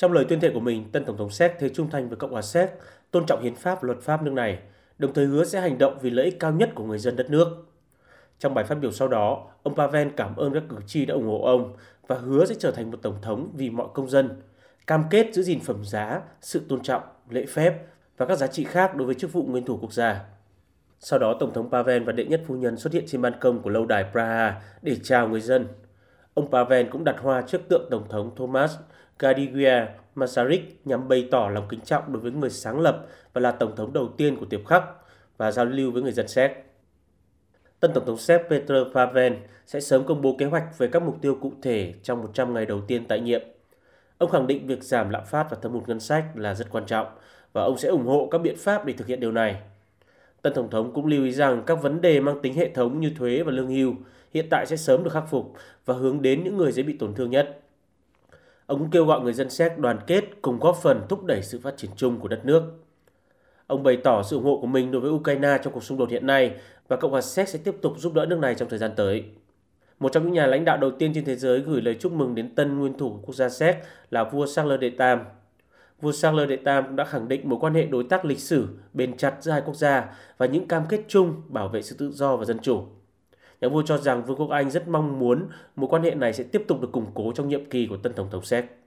Trong lời tuyên thệ của mình, tân Tổng thống Séc thế trung thành với Cộng hòa Séc, tôn trọng hiến pháp và luật pháp nước này, đồng thời hứa sẽ hành động vì lợi ích cao nhất của người dân đất nước. Trong bài phát biểu sau đó, ông Pavel cảm ơn các cử tri đã ủng hộ ông và hứa sẽ trở thành một tổng thống vì mọi công dân, cam kết giữ gìn phẩm giá, sự tôn trọng, lễ phép và các giá trị khác đối với chức vụ nguyên thủ quốc gia. Sau đó, Tổng thống Pavel và đệ nhất phu nhân xuất hiện trên ban công của lâu đài Praha để chào người dân. Ông Pavel cũng đặt hoa trước tượng Tổng thống Thomas Gadigia Masaryk nhằm bày tỏ lòng kính trọng đối với người sáng lập và là Tổng thống đầu tiên của Tiệp Khắc và giao lưu với người dân Séc. Tân Tổng thống Séc Petr Pavel sẽ sớm công bố kế hoạch về các mục tiêu cụ thể trong 100 ngày đầu tiên tại nhiệm. Ông khẳng định việc giảm lạm phát và thâm hụt ngân sách là rất quan trọng và ông sẽ ủng hộ các biện pháp để thực hiện điều này. Tân Tổng thống cũng lưu ý rằng các vấn đề mang tính hệ thống như thuế và lương hưu hiện tại sẽ sớm được khắc phục và hướng đến những người dễ bị tổn thương nhất. Ông cũng kêu gọi người dân Séc đoàn kết cùng góp phần thúc đẩy sự phát triển chung của đất nước. Ông bày tỏ sự ủng hộ của mình đối với Ukraine trong cuộc xung đột hiện nay và Cộng hòa Séc sẽ tiếp tục giúp đỡ nước này trong thời gian tới. Một trong những nhà lãnh đạo đầu tiên trên thế giới gửi lời chúc mừng đến tân nguyên thủ quốc gia Séc là vua Charles đệ Tam. Vua Charles đệ Tam cũng đã khẳng định mối quan hệ đối tác lịch sử, bền chặt giữa hai quốc gia và những cam kết chung bảo vệ sự tự do và dân chủ. Nhà vua cho rằng Vương quốc Anh rất mong muốn mối quan hệ này sẽ tiếp tục được củng cố trong nhiệm kỳ của tân tổng thống Séc.